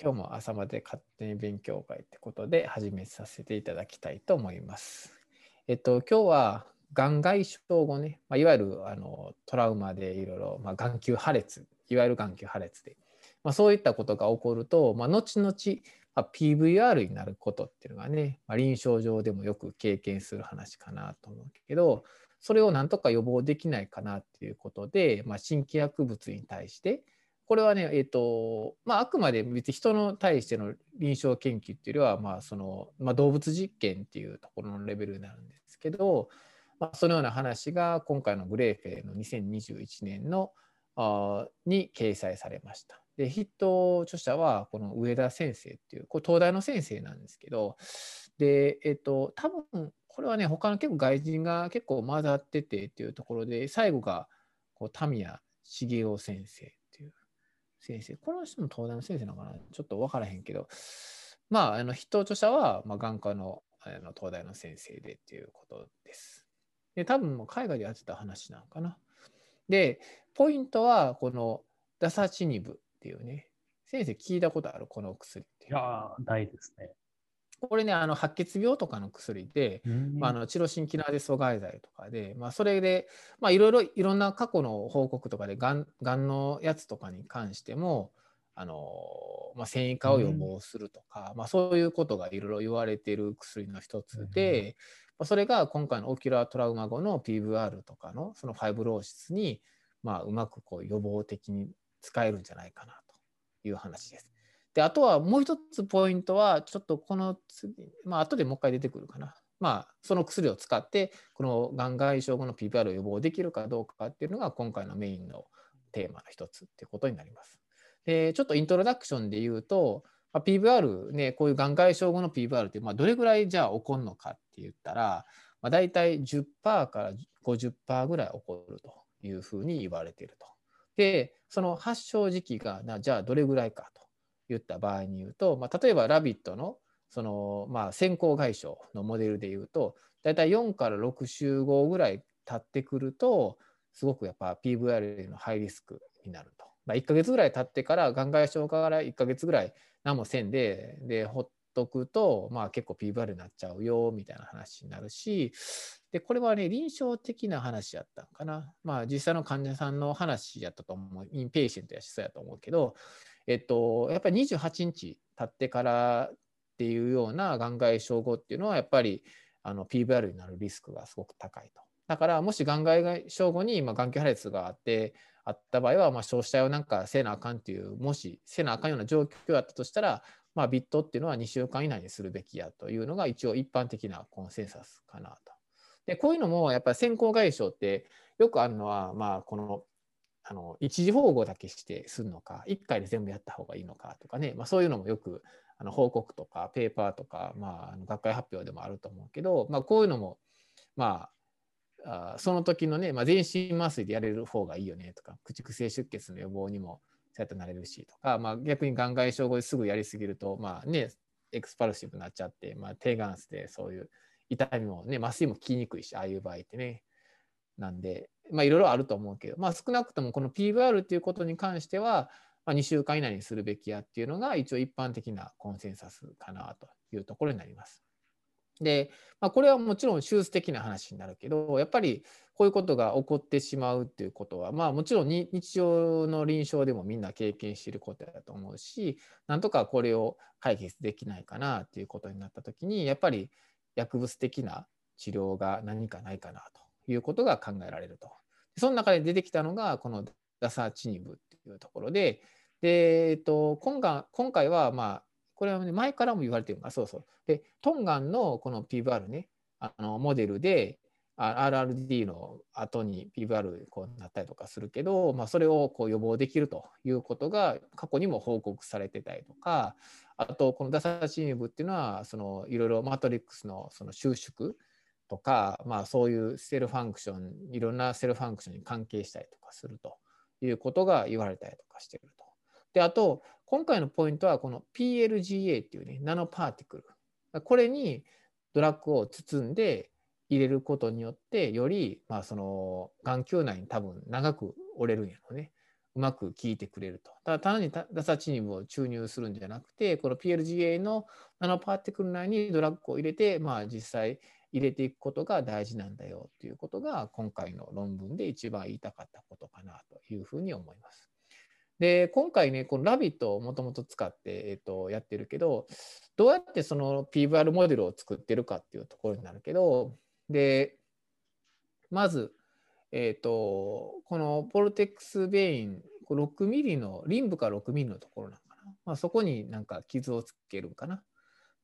今日も朝まで勝手に勉強会ってことで始めさせていただきたいと思います。えっと、今日はがん外傷後ね、まあ、いわゆるあのトラウマでいろいろ、まあ、眼球破裂、いわゆる眼球破裂で、まあ、そういったことが起こると、まあ、後々、まあ、PVR になることっていうのがね、まあ、臨床上でもよく経験する話かなと思うけど、それをなんとか予防できないかなっていうことで、まあ、新規薬物に対して、これはね、えーとまあ、あくまで別に人の対しての臨床研究っていうよりは、まあそのまあ、動物実験っていうところのレベルになるんですけど、まあ、そのような話が今回のグレーフェイの2021年のあに掲載されました。で筆頭著者はこの上田先生っていうこれ東大の先生なんですけどでえっ、と多分これはね他の結構外人が結構混ざっててっていうところで最後がこう田宮茂雄先生先生。この人も東大の先生なのかな？ちょっと分からへんけど、まあ、あの筆頭著者は、まあ、眼科のあの東大の先生でっていうことです。で、多分もう海外でやってた話なのかな。で、ポイントは、このダサチニブっていうね、先生聞いたことある？この薬って。いやないですね。これね、あの白血病とかの薬で、まあ、あのチロシンキナーゼ阻害剤とかで、まあ、それで、まあ、いろいろいろんな過去の報告とかでがんがんのやつとかに関してもあの、まあ、線維化を予防するとか、まあ、そういうことがいろいろ言われている薬の一つで、まあ、それが今回の ocular trauma 後の PVR とかのその fibrosis に、まあ、うまくこう予防的に使えるんじゃないかなという話です。で、あとはもう一つポイントは、ちょっとこの次、まあ後でもう一回出てくるかな。まあ、その薬を使って、このがん外傷後の PPR を予防できるかどうかっていうのが今回のメインのテーマの一つっていうことになります。で、ちょっとイントロダクションで言うと、まあ、PVR ね、こういうがん外傷後の PVR って、まあ、どれぐらいじゃあ起こるのかって言ったら、まあ、大体10%から50%ぐらい起こるというふうに言われていると。で、その発症時期がなじゃあどれぐらいかと。言った場合に言うと、まあ、例えば rabbit のその、まあ、穿孔外傷のモデルで言うと大体4から6週後ぐらい経ってくるとすごくやっぱ PVR のハイリスクになると。まあ、1ヶ月ぐらい経ってから眼外傷から1ヶ月ぐらい何もせんででほっとくと、まあ、結構 PVR になっちゃうよみたいな話になるしでこれはね臨床的な話やったんかな。まあ実際の患者さんの話やったと思う in patient やしそうやと思うけどえっと、やっぱり28日経ってからっていうような眼外症後っていうのはやっぱりあの PVR になるリスクがすごく高いと。だからもし眼外症後に、まあ、眼球破裂があってあった場合は、まあ、焼死体をなんかせなあかんっていうもしせなあかんような状況だったとしたら、まあ、ビットっていうのは2週間以内にするべきやというのが一応一般的なコンセンサスかなと。でこういうのもやっぱり先行外傷ってよくあるのは、まあ、このあの一時保護だけしてするのか1回で全部やった方がいいのかとかね、まあ、そういうのもよくあの報告とかペーパーとか、まあ、学会発表でもあると思うけど、まあ、こういうのもまあその時のね、まあ、全身麻酔でやれる方がいいよねとか口癖出血の予防にもそうやってなれるしとか、まあ、逆に眼外症後ですぐやりすぎるとまあねエクスパルシブになっちゃって、まあ、低眼圧でそういう痛みもね麻酔も効きにくいしああいう場合ってね。なんでまあいろいろあると思うけど、まあ、少なくともこの PVR っていうことに関しては、まあ、2週間以内にするべきやっていうのが一応一般的なコンセンサスかなというところになります。で、まあ、これはもちろん手術的な話になるけどやっぱりこういうことが起こってしまうっていうことはまあもちろん日常の臨床でもみんな経験していることだと思うしなんとかこれを解決できないかなっていうことになった時にやっぱり薬物的な治療が何かないかなということが考えられると。その中で出てきたのがこのダサチニブっていうところで、でえっと、今回今回は、まあ、これは、ね、前からも言われてるのが、そうそう。で、トンガンのこの PVR ね、あのモデルで、RRD の後に PVR こうなったりとかするけど、まあ、それをこう予防できるということが過去にも報告されてたりとか、あとこのダサチニブっていうのはそのいろいろマトリックスのその収縮とか、まあ、そういう cell function いろんな cell function に関係したりとかするということが言われたりとかしてると。であと今回のポイントはこの PLGA っていうね nanoparticle これに drug を包んで入れることによってより、まあ、その眼球内に多分長くおれるんやろね。うまく効いてくれると。ただ単にダサチニブを注入するんじゃなくて、この PLGA のナノパーティクル内にドラッグを入れて、まあ、実際入れていくことが大事なんだよということが今回の論文で一番言いたかったことかなというふうに思います。で今回ねこのラビットをもともと使って、えー、とやってるけどどうやってその PVR モデルを作ってるかっていうところになるけどでまず、えーと、このポルテックスベイン6ミリのリンブか6ミリのところなのかな、まあ、そこになんか傷をつけるんかな。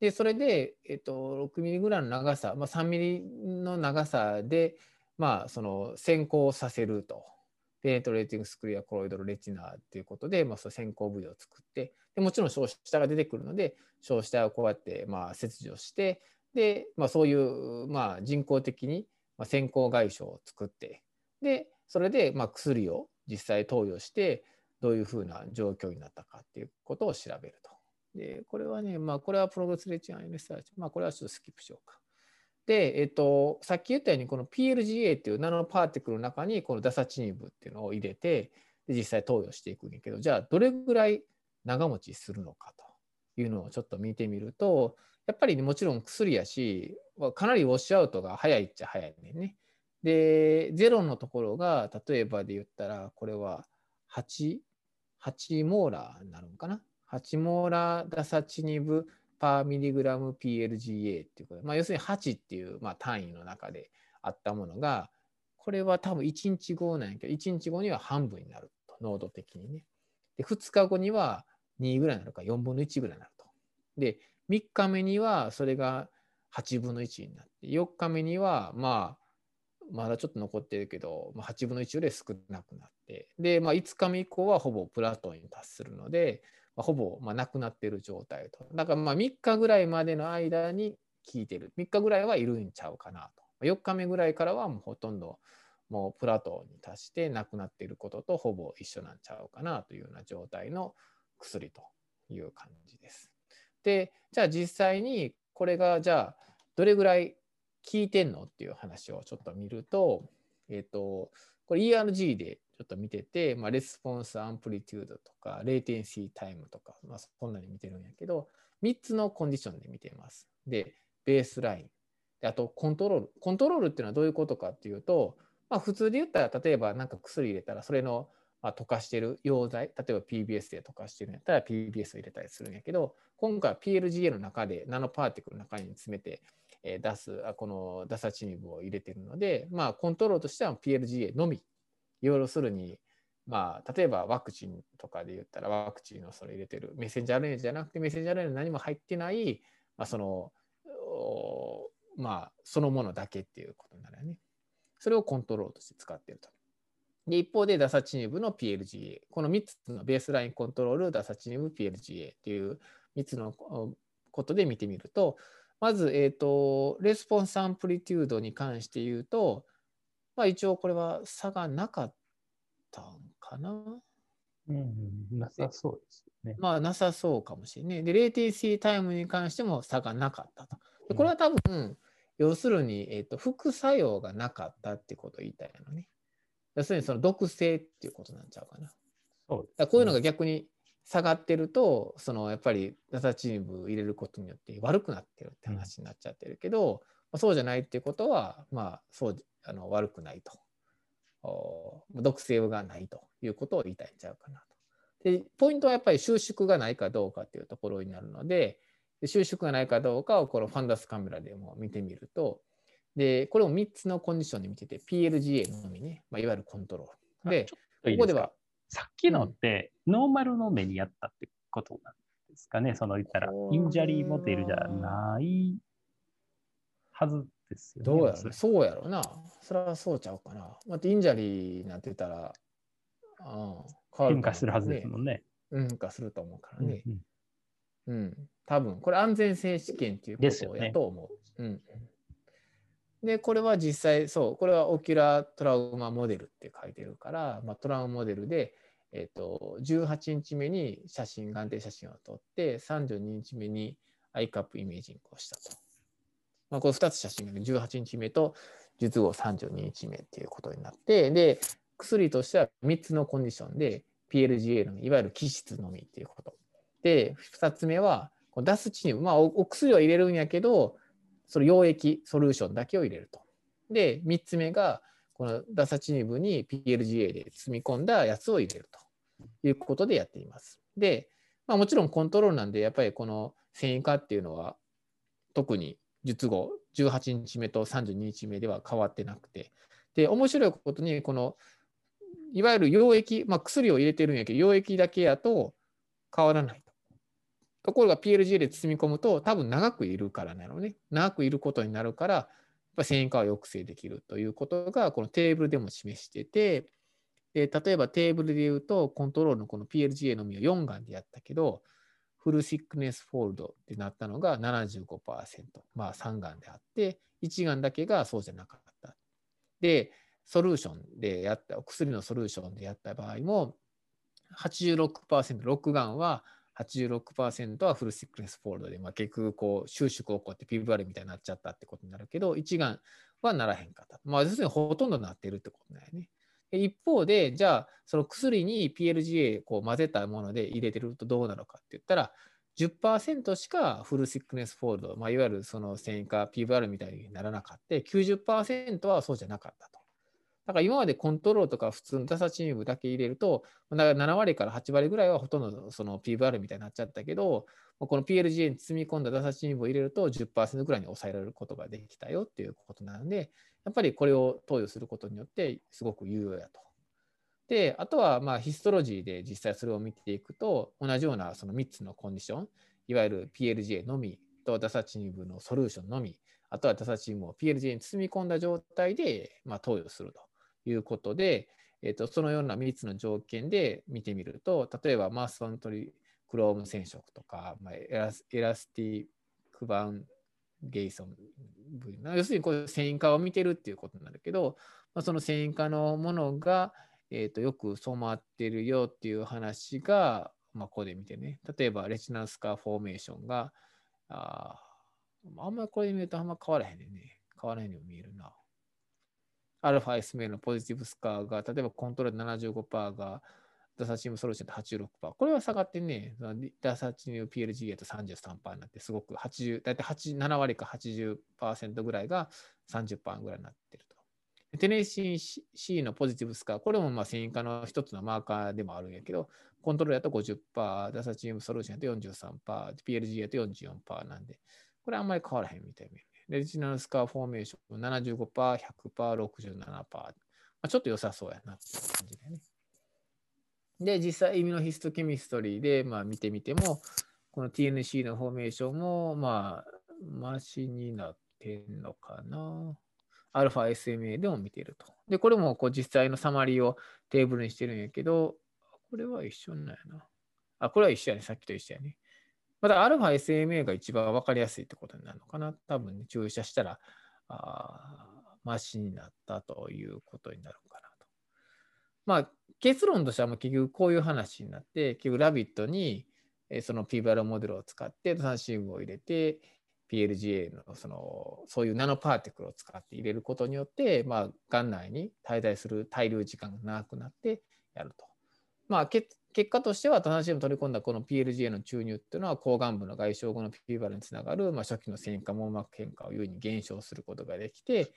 でそれで、えーと、6ミリぐらいの長さ、まあ、3ミリの長さで、まあ、その先行させると。ペネトレーティングスクリアコロイドルレチナーっていうことで、まあ、その先行部位を作ってでもちろん小下が出てくるので小下をこうやってまあ切除してで、まあ、そういうまあ人工的に穿孔外傷を作ってでそれでまあ薬を実際投与してどういうふうな状況になったかっていうことを調べる。でこれはね、まあ、これは Progress Retinal Research、まあ、これはちょっとスキップしようか。で、えっと、さっき言ったようにこの PLGA っていう nanoparticle の中にこのダサチニブっていうのを入れてで実際投与していくんやけどじゃあどれぐらい長持ちするのかというのをちょっと見てみるとやっぱり、もちろん薬やしかなりウォッシュアウトが早いっちゃ早いねね。でゼロのところが例えばで言ったらこれは 8, 8モーラーになるのかな8モーラダサチニブパーミリグラム PLGA っていうことで、まあ、要するに8っていう、まあ、単位の中であったものが、これは多分1日後なんやけど、1日後には半分になると、濃度的にね。で、2日後には2ぐらいになるか、4分の1ぐらいになると。で、3日目にはそれが8分の1になって、4日目にはまあ、まだちょっと残ってるけど、まあ、8分の1より少なくなって、で、まあ、5日目以降はほぼプラトンに達するので、まあ、ほぼまあなくなってる状態と。だからまあ3日ぐらいまでの間に効いてる。3日ぐらいはいるんちゃうかなと。4日目ぐらいからはもうほとんどもうプラトーに達してなくなっていることとほぼ一緒なんちゃうかなというような状態の薬という感じです。で、じゃあ実際にこれがじゃあどれぐらい効いてんのっていう話をちょっと見ると、えっ、ー、と、これ ERG でちょっと見てて、まあ、 response amplitude とか、 latency time とか、まあ、そんなに見てるんやけど、3つのコンディションで見てます。で、ベースライン。あと、コントロール。コントロールっていうのはどういうことかっていうと、まあ、普通で言ったら、例えばなんか薬入れたら、それの、まあ、溶かしてる溶剤、例えば PBS で溶かしてるんやったら PBS を入れたりするんやけど、今回は PLGA の中でナノパーティクルの中に詰めて、え出す、このダサチニブを入れてるので、まあ、コントロールとしては PLGA のみ。要するに、まあ、例えばワクチンとかで言ったらワクチンのそれ入れてるメッセンジャー RNA じゃなくてメッセンジャー RNA 何も入ってない、まあ、そのまあそのものだけっていうことになるよね。それをコントロールとして使ってると。で一方でダサチニブの PLGA この3つのベースラインコントロールダサチニブ PLGA っていう3つのことで見てみるとまず、えーと、 response amplitude に関して言うと、まあ、一応これは差がなかったんかな？うん、なさそうですね。まあ、なさそうかもしれない。で、レイテンシータイムに関しても差がなかったと。でこれは多分、うん、要するに、えーと、副作用がなかったってことを言いたいのね。要するにその毒性っていうことなんちゃうかな。そう、ね、こういうのが逆に下がってると、そのやっぱりダタチーム入れることによって悪くなってるって話になっちゃってるけど、うん、そうじゃないっていうことは、まあ、そうあの悪くないと。毒性がないということを言いたいんちゃうかなと。でポイントはやっぱり収縮がないかどうかっていうところになるので収縮がないかどうかをこのファンダスカメラでも見てみるとでこれを3つのコンディションで見てて PLGA のみね、まあ、いわゆるコントロール。でここではさっきのってノーマルの目にやったってことなんですかね、その言ったらインジャリーモデルじゃないはずですよね。どうやろうそうやろうな。それはそうちゃうかな。また injury になってたら、うん、変化するはずですもんね。変化すると思うからね。うん、うん、うん。多分、これ安全性試験っていうことやと思う。ね、うん。で、これは実際、そう、これは ocular trauma model って書いてるから、まあ、トラウマモデルで、えーと、18日目に写真、眼底写真を撮って、32日目にeyecup imaging をしたと。まあ、これ2つ写真が18日目と術後32日目っていうことになってで薬としては3つのコンディションで PLGA のみ、いわゆる基質のみっていうこと。で、2つ目は、ダサチニブ、まあお、お薬は入れるんやけど、その溶液ソリューションだけを入れると。で、3つ目が、このダサチニブに PLGA で積み込んだやつを入れるということでやっています。で、まあ、もちろんコントロールなんで、やっぱりこの繊維化っていうのは、特に術後18日目と32日目では変わってなくて、で、面白いことに、この、いわゆる溶液、まあ、薬を入れてるんやけど、溶液だけやと変わらないと。ところが PLGA で包み込むと、多分長くいるからなのね。長くいることになるからやっ、ぱ繊維化を抑制できるということが、このテーブルでも示してて、で例えばテーブルで言うと、コントロールのこの PLGA のみを4眼でやったけど、 full thickness fold ってなったのが75%、まあ3眼であって、1眼だけがそうじゃなかった。で、ソリューションでやった、薬のソリューションでやった場合も、86%、6眼は86%は full thickness fold で、まあ、結局こう収縮起こって PVR みたいになっちゃったってことになるけど、一眼はならへんかった。まあ、要するにほとんどなってるってことだよね。一方で、じゃあ、その薬に PLGA こう混ぜたもので入れてるとどうなのかって言ったら、10%しかフルシックネスフォールド、まあ、いわゆるその繊維化 PVR みたいにならなかった。90%はそうじゃなかったと。だから今までコントロールとか普通のダサチームだけ入れると、7割から8割ぐらいはほとんどその PVR みたいになっちゃったけど、この PLGA に積み込んだダサチームを入れると10%ぐらいに抑えられることができたよっていうことなので、やっぱりこれを投与することによってすごく有用やと。で、あとはまあヒストロジーで実際それを見ていくと、同じようなその3つのコンディション、いわゆる PLGA のみとダサチームのソリューションのみ、あとはダサチームを PLGA に積み込んだ状態でまあ投与すると。いうことで、えーと、そのような3つの条件で見てみると、例えばマースファントリクローム染色とか、まあ、エラスティックバンゲイソン要するにこう繊維化を見てるっていうことになるけど、まあ、その繊維化のものが、えーと、よく染まってるよっていう話が、まあ、ここで見てね、例えばレチナルスカーフォーメーションが、ああんまりこれで見るとあんま変わらへんね変わらへんように見えるな。アルファ SMA のポジティブスカーが、例えばコントロール75%が、ダサチームソルューションで86%。これは下がってね、ダサチーム PLGA と33%になって、すごく80、大体7割か80%ぐらいが30%ぐらいになってると。テネシー C のポジティブスカー、これもまあ繊維化の一つのマーカーでもあるんやけど、コントロールだと50%、ダサチームソルューションだと43%、PLGA と44%なんで、これあんまり変わらへんみたいな。レジナルスカーフォーメーション75%、100%、67%。まあ、ちょっと良さそうやなって感じでね。で、実際、イミノヒストケミストリーで、まあ、見てみても、この TNC のフォーメーションも、まあ、マシになってんのかな。アルファ SMA でも見てると。で、これもこう実際のサマリーをテーブルにしてるんやけど、これは一緒なんやな。あ、これは一緒やね。さっきと一緒やね。まだアルファ SMA が一番分かりやすいってことになるのかな。多分、ね、注射したら、あマシになったということになるか。まあ、結論としてはもう結局こういう話になって、結局ラビットにその p バルモデルを使ってトランシームを入れて、PLGA のそのそういうナノパーティクルを使って入れることによって、まあ、眼内に滞在する滞留時間が長くなってやると。まあ、結果としては、タナシウム取り込んだこの PLGA の注入っていうのは、抗がん部の外傷後の p バルにつながる、まあ、初期の線化網膜変化を優位に減少することができて、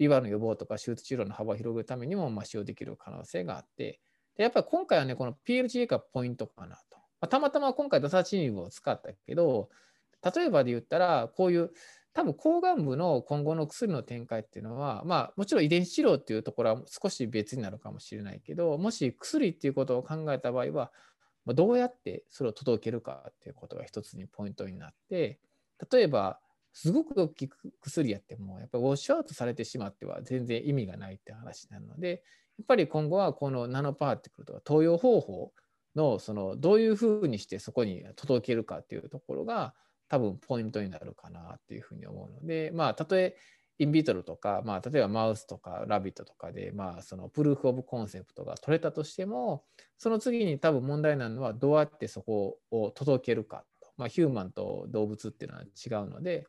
p バの予防とか手術治療の幅を広げるためにも、ま、使用できる可能性があって、でやっぱり今回はね、この PLGA がポイントかなと。まあ、たまたま今回、ダサチニブを使ったけど、例えばで言ったら、こういう多分抗がん部の今後の薬の展開っていうのは、まあ、もちろん遺伝子治療っていうところは少し別になるかもしれないけど、もし薬っていうことを考えた場合は、どうやってそれを届けるかっていうことが一つにポイントになって、例えば、すごく大きく薬やっても、やっぱりウォッシュアウトされてしまっては全然意味がないって話なので、やっぱり今後はこのナノパーティクルとか投与方法のそのどういうふうにしてそこに届けるかっていうところが多分ポイントになるかなっていうふうに思うので、まあ、たとえインビトルとか、まあ、例えばマウスとかラビットとかで、まあ、そのプルーフ・オブ・コンセプトが取れたとしても、その次に多分問題なのはどうやってそこを届けるかと。まあ、ヒューマンと動物っていうのは違うので、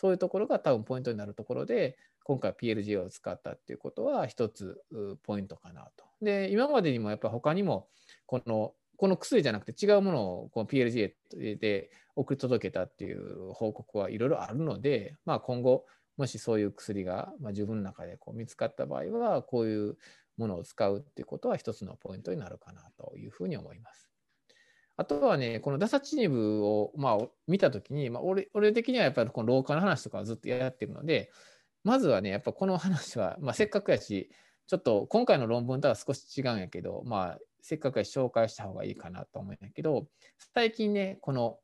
そういうところが多分ポイントになるところで、今回 PLGA を使ったっていうことは一つポイントかなと。で、今までにもやっぱ他にもこのこの薬じゃなくて違うものをこの PLG で送り届けたっていう報告はいろいろあるので、まあ、今後もしそういう薬が、自分の中でこう見つかった場合はこういうものを使うっていうことは一つのポイントになるかなというふうに思います。あとはね、このダサチニブを、まあ、見たときに、まあ俺、俺的にはやっぱりこの老化の話とかをずっとやってるので、まずはね、やっぱこの話は、まあ、せっかくやし、ちょっと今回の論文とは少し違うんやけど、まあ、せっかくやし紹介した方がいいかなと思うんやけど、最近ね、この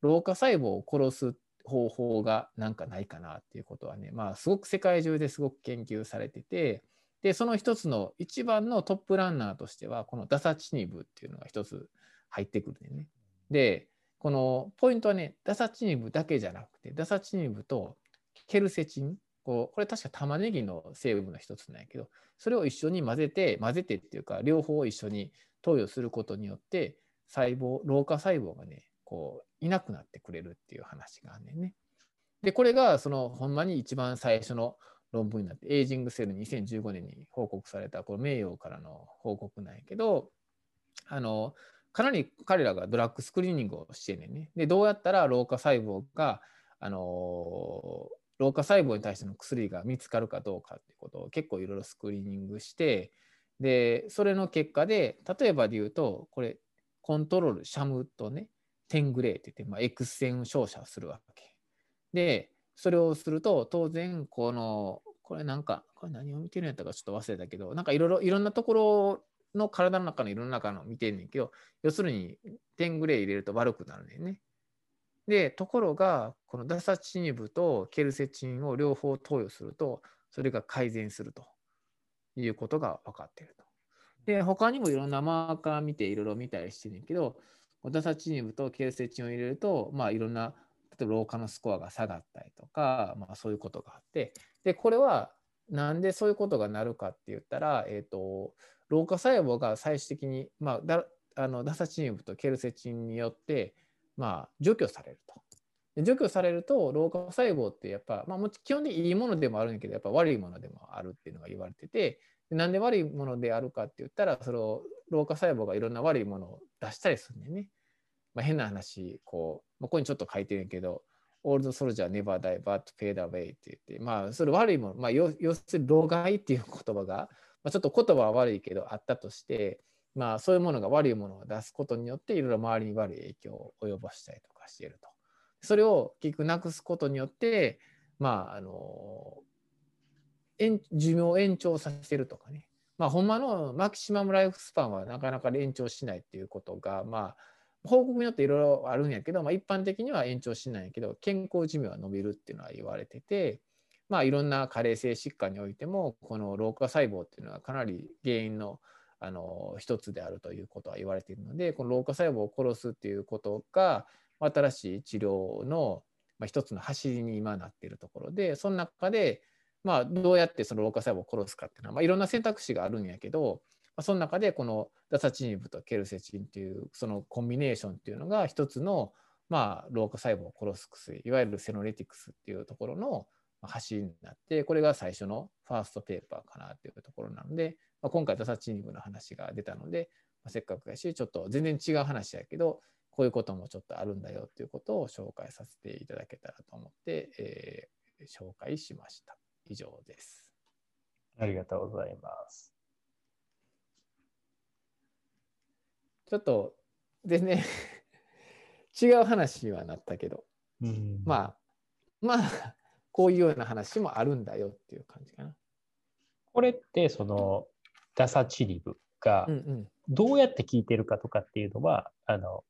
老化細胞を殺す方法がなんかないかなっていうことはね、まあ、すごく世界中ですごく研究されてて、で、その一つの一番のトップランナーとしては、このダサチニブっていうのが一つ入ってくるね。で、このポイントはね、ダサチニブだけじゃなくて、ダサチニブとケルセチン、こうこれ確か玉ねぎの成分の一つなんやけど、それを一緒に混ぜて、混ぜてっていうか、両方を一緒に投与することによって、細胞、老化細胞がね、こう、いなくなってくれるっていう話があんねんね。で、これが、その、ほんまに一番最初の論文になって、 Aging Cell 2015年に報告された、このメイヨーからの報告なんやけど、あの、かなり彼らがドラッグスクリーニングをしてねんね。で、どうやったら老化細胞が、あの老化細胞に対しての薬が見つかるかどうかっていうことを結構いろいろスクリーニングして、で、それの結果で、例えばで言うと、これ、コントロール、シャムとね、テングレーって言って、まあ、X 線照射をするわけ。で、それをすると、当然、この、これなんか、これ何を見てるんやったかちょっと忘れたけど、なんかいろいろ、いろんなところの体の中のいろんな中の見てんねんけど、要するに、テングレー入れると悪くなるねんね。で、ところが、このダサチニブとケルセチンを両方投与すると、それが改善するということが分かっていると。で、他にもいろんなマーカー見ていろいろ見たりしてるんけど、ダサチニブとケルセチンを入れると、まあいろんな例えば老化のスコアが下がったりとか、まあ、そういうことがあってでこれはなんでそういうことがなるかって言ったら、えーと、老化細胞が最終的に、まあ、ダあのダサチンブとケルセチンによって、まあ、除去されると。除去されると老化細胞ってやっぱ、まあ、基本的にいいものでもあるんだけどやっぱ悪いものでもあるっていうのが言われててなんで悪いものであるかって言ったらその老化細胞がいろんな悪いものを出したりするんだよね。まあ、変な話、こう、まあ、ここにちょっと書いてるけど、オールドソルジャー never die but fade away って言って、まあ、それ悪いもの、まあ、要するに老害っていう言葉が、まあ、ちょっと言葉は悪いけどあったとして、まあ、そういうものが悪いものを出すことによって、いろいろ周りに悪い影響を及ぼしたりとかしていると。それを結局なくすことによって、まあ、あの、寿命を延長させるとかね。まあ、ほんまのマキシマムライフスパンはなかなか延長しないっていうことが、まあ、報告によっていろいろあるんやけど、まあ、一般的には延長しないんやけど健康寿命は伸びるっていうのは言われてて、まあ、いろんな加齢性疾患においてもこの老化細胞っていうのはかなり原因のあの一つであるということは言われているのでこの老化細胞を殺すっていうことが新しい治療の一つの走りに今なっているところでその中でまあどうやってその老化細胞を殺すかっていうのは、まあ、いろんな選択肢があるんやけどまあ、その中でこのダサチニブとケルセチンっていうそのコンビネーションっていうのが一つのまあ老化細胞を殺す薬いわゆるセノレティクスっていうところの橋になってこれが最初のファーストペーパーかなっていうところなので、まあ、今回ダサチニブの話が出たので、まあ、せっかくやしちょっと全然違う話やけどこういうこともちょっとあるんだよっていうことを紹介させていただけたらと思って、えー、紹介しました。以上です。ありがとうございます。ちょっと全然 違う話にはなったけど、うん、まあまあこういうような話もあるんだよっていう感じかな。これってそのダサチリブがどうやって聞いてるかとかっていうのは、あの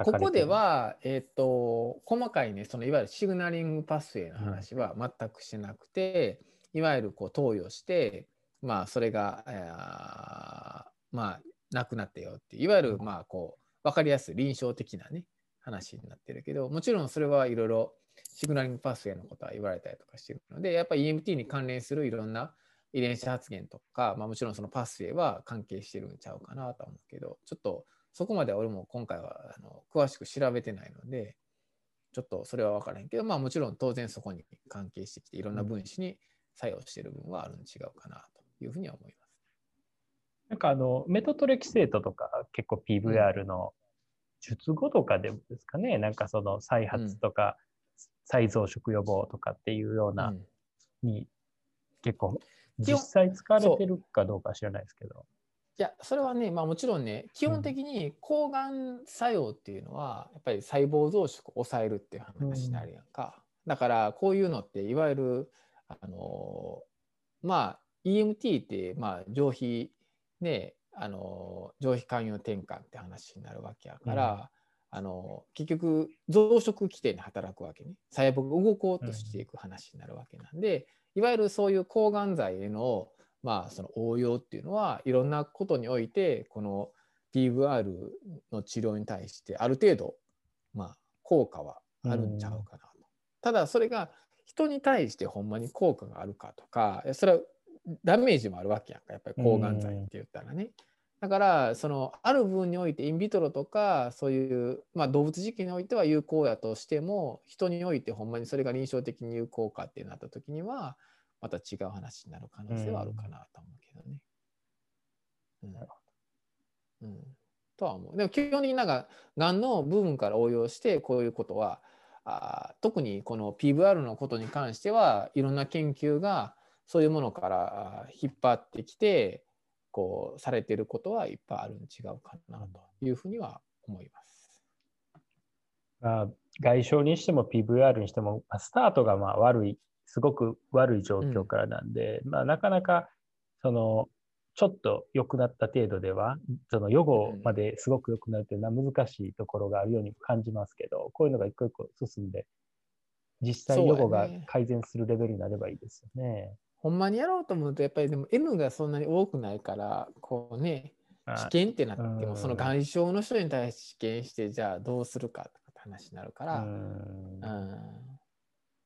ここでは、えーと、細かいねそのいわゆるシグナリングパスウェイの話は全くしなくて、うん、いわゆるこう投与してまあそれが、えー、まあなくなったよっていわゆるまあこう分かりやすい臨床的なね話になってるけどもちろんそれはいろいろシグナリングパスウェイのことは言われたりとかしてるのでやっぱり EMT に関連するいろんな遺伝子発現とか、まあ、もちろんそのパスウェイは関係してるんちゃうかなと思うけどちょっとそこまで俺も今回はあの詳しく調べてないのでちょっとそれは分からへんけどまあもちろん当然そこに関係してきていろんな分子に作用している部分はあるに違うかなというふうには思います。なんかあの、メトトレキセートとか結構 PVR の術後とかでもですかね、なんかその再発とか再増殖予防とかっていうようなに結構実際使われてるかどうか知らないですけど。いや、それはね、まあもちろんね、基本的に抗がん作用っていうのは、やっぱり細胞増殖を抑えるっていう話になるやんか。うん、だから、こういうのって、いわゆる、あのまあ、EMT って、まあ、上皮、ね、あの上皮寛容転換って話になるわけやから、うん、あの結局増殖規定に働くわけね細胞が動こうとしていく話になるわけなんで、いわゆるそういう抗がん剤へのまあ、その応用っていうのはいろんなことにおいてこの PVR の治療に対してある程度、まあ、効果はあるんちゃうかなと。ただそれが人に対してほんまに効果があるかとかそれはダメージもあるわけやんかやっぱり抗がん剤って言ったらね。だからそのある分においてインビトロとかそういう、まあ、動物実験においては有効やとしても人においてほんまにそれが臨床的に有効かってなった時にはまた違う話になる可能性はあるかなと思うけどね。うん、うん、とは思う。でも基本的になんかがんの部分から応用してこういうことはあ特にこの PVR のことに関してはいろんな研究がそういうものから引っ張ってきてこうされてることはいっぱいあるに違うかなというふうには思います。あ外傷にしても PVR にしてもスタートがまあ悪いすごく悪い状況からなんで、うん、まあ、なかなかそのちょっと良くなった程度ではその予後まですごく良くなるというのは難しいところがあるように感じますけどこういうのが一個一個進んで実際予後が改善するレベルになればいいですよね。ほんまにやろうと思うとやっぱりでも N がそんなに多くないからこうね試験ってなってもその外傷の人に対して試験してじゃあどうするかって話になるからうん。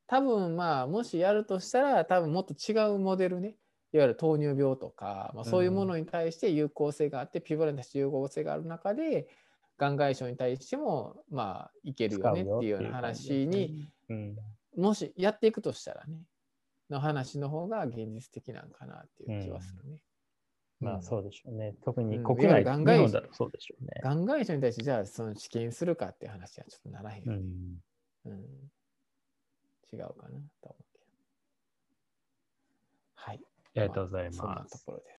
多分まあもしやるとしたら多分もっと違うモデルねいわゆる糖尿病とか、まあ、そういうものに対して有効性があって、うん、ピボレに対して有効性がある中でがん外傷に対してもまあいけるよねっていうような話に、うん、もしやっていくとしたらねの話の方が現実的なんかなっていう気はするね。うん、まあそうでしょうね。特に国内、がん外傷そうでしょうね。がん外傷に対してじゃあその治験するかっていう話はちょっとならへんよね。うん違うかなと思って。はい。ありがとうございます。そんなところです。